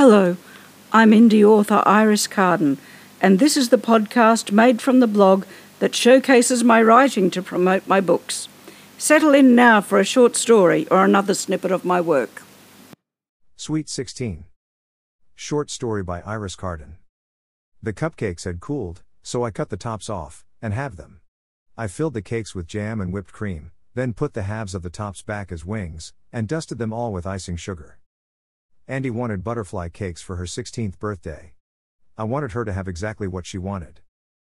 Hello, I'm indie author Iris Carden, and this is the podcast made from the blog that showcases my writing to promote my books. Settle in now for a short story or another snippet of my work. Sweet 16. Short story by Iris Carden. The cupcakes had cooled, so I cut the tops off and halved them. I filled the cakes with jam and whipped cream, then put the halves of the tops back as wings, and dusted them all with icing sugar. Andy wanted butterfly cakes for her 16th birthday. I wanted her to have exactly what she wanted.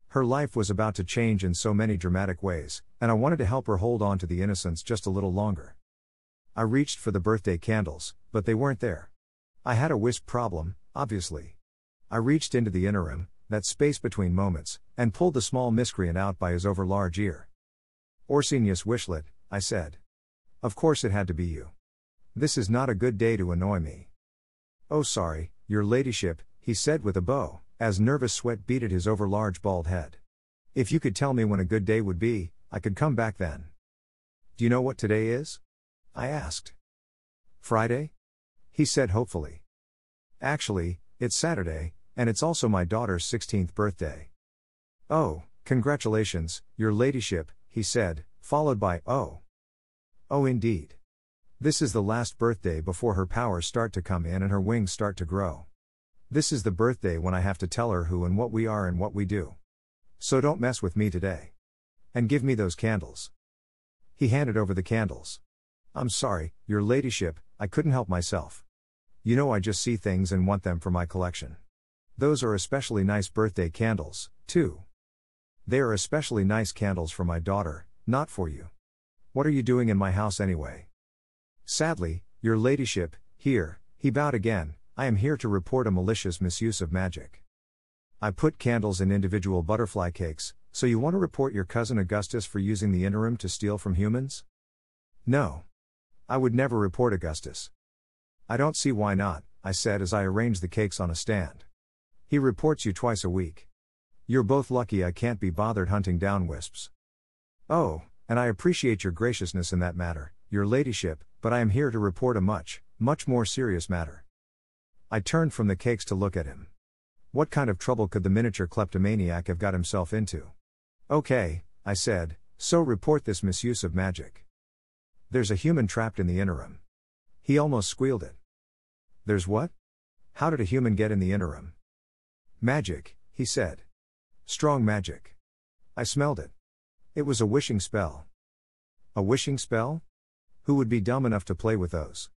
Her life was about to change in so many dramatic ways, and I wanted to help her hold on to the innocence just a little longer. I reached for the birthday candles, but they weren't there. I had a wisp problem, obviously. I reached into the interim, that space between moments, and pulled the small miscreant out by his overlarge ear. Orsinius Wishlet, I said. Of course it had to be you. This is not a good day to annoy me. Oh, sorry, your ladyship, he said with a bow, as nervous sweat beaded his overlarge bald head. If you could tell me when a good day would be, I could come back then. Do you know what today is? I asked. Friday? He said hopefully. Actually, it's Saturday, and it's also my daughter's 16th birthday. Oh, congratulations, your ladyship, he said, followed by, oh. Oh, indeed. This is the last birthday before her powers start to come in and her wings start to grow. This is the birthday when I have to tell her who and what we are and what we do. So don't mess with me today. And give me those candles. He handed over the candles. I'm sorry, your ladyship, I couldn't help myself. You know, I just see things and want them for my collection. Those are especially nice birthday candles, too. They are especially nice candles for my daughter, not for you. What are you doing in my house anyway? Sadly, your ladyship, here, he bowed again, I am here to report a malicious misuse of magic. I put candles in individual butterfly cakes, so you want to report your cousin Augustus for using the interim to steal from humans? No. I would never report Augustus. I don't see why not, I said as I arranged the cakes on a stand. He reports you twice a week. You're both lucky I can't be bothered hunting down wisps. Oh, and I appreciate your graciousness in that matter, your ladyship, but I am here to report a much, much more serious matter. I turned from the cakes to look at him. What kind of trouble could the miniature kleptomaniac have got himself into? Okay, I said, so report this misuse of magic. There's a human trapped in the interim. He almost squealed it. There's what? How did a human get in the interim? Magic, he said. Strong magic. I smelled it. It was a wishing spell. A wishing spell? Who would be dumb enough to play with those?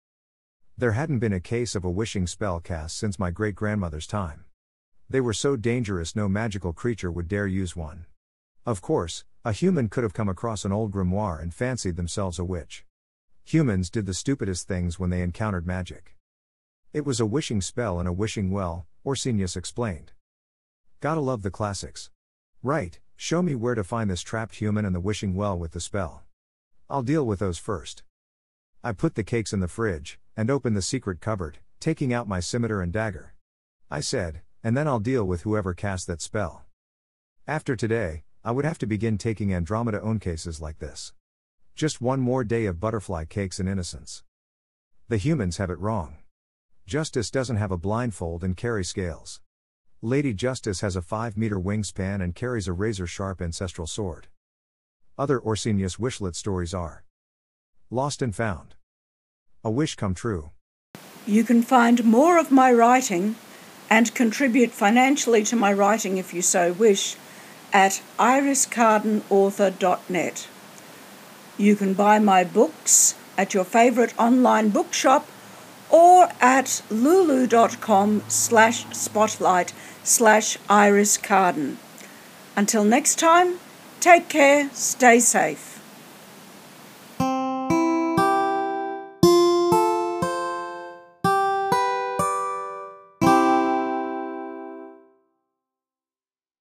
There hadn't been a case of a wishing spell cast since my great grandmother's time. They were so dangerous no magical creature would dare use one. Of course, a human could have come across an old grimoire and fancied themselves a witch. Humans did the stupidest things when they encountered magic. It was a wishing spell and a wishing well, Orsinius explained. Gotta love the classics. Right, show me where to find this trapped human and the wishing well with the spell. I'll deal with those first. I put the cakes in the fridge, and opened the secret cupboard, taking out my scimitar and dagger. I said, and then I'll deal with whoever cast that spell. After today, I would have to begin taking Andromeda own cases like this. Just one more day of butterfly cakes and innocence. The humans have it wrong. Justice doesn't have a blindfold and carry scales. Lady Justice has a 5 meter wingspan and carries a razor sharp ancestral sword. Other Orsinius Wishlet stories are Lost and Found. A Wish Come True. You can find more of my writing and contribute financially to my writing if you so wish at iriscardenauthor.net. You can buy my books at your favourite online bookshop or at lulu.com slash spotlight slash iriscarden. Until next time, take care, stay safe.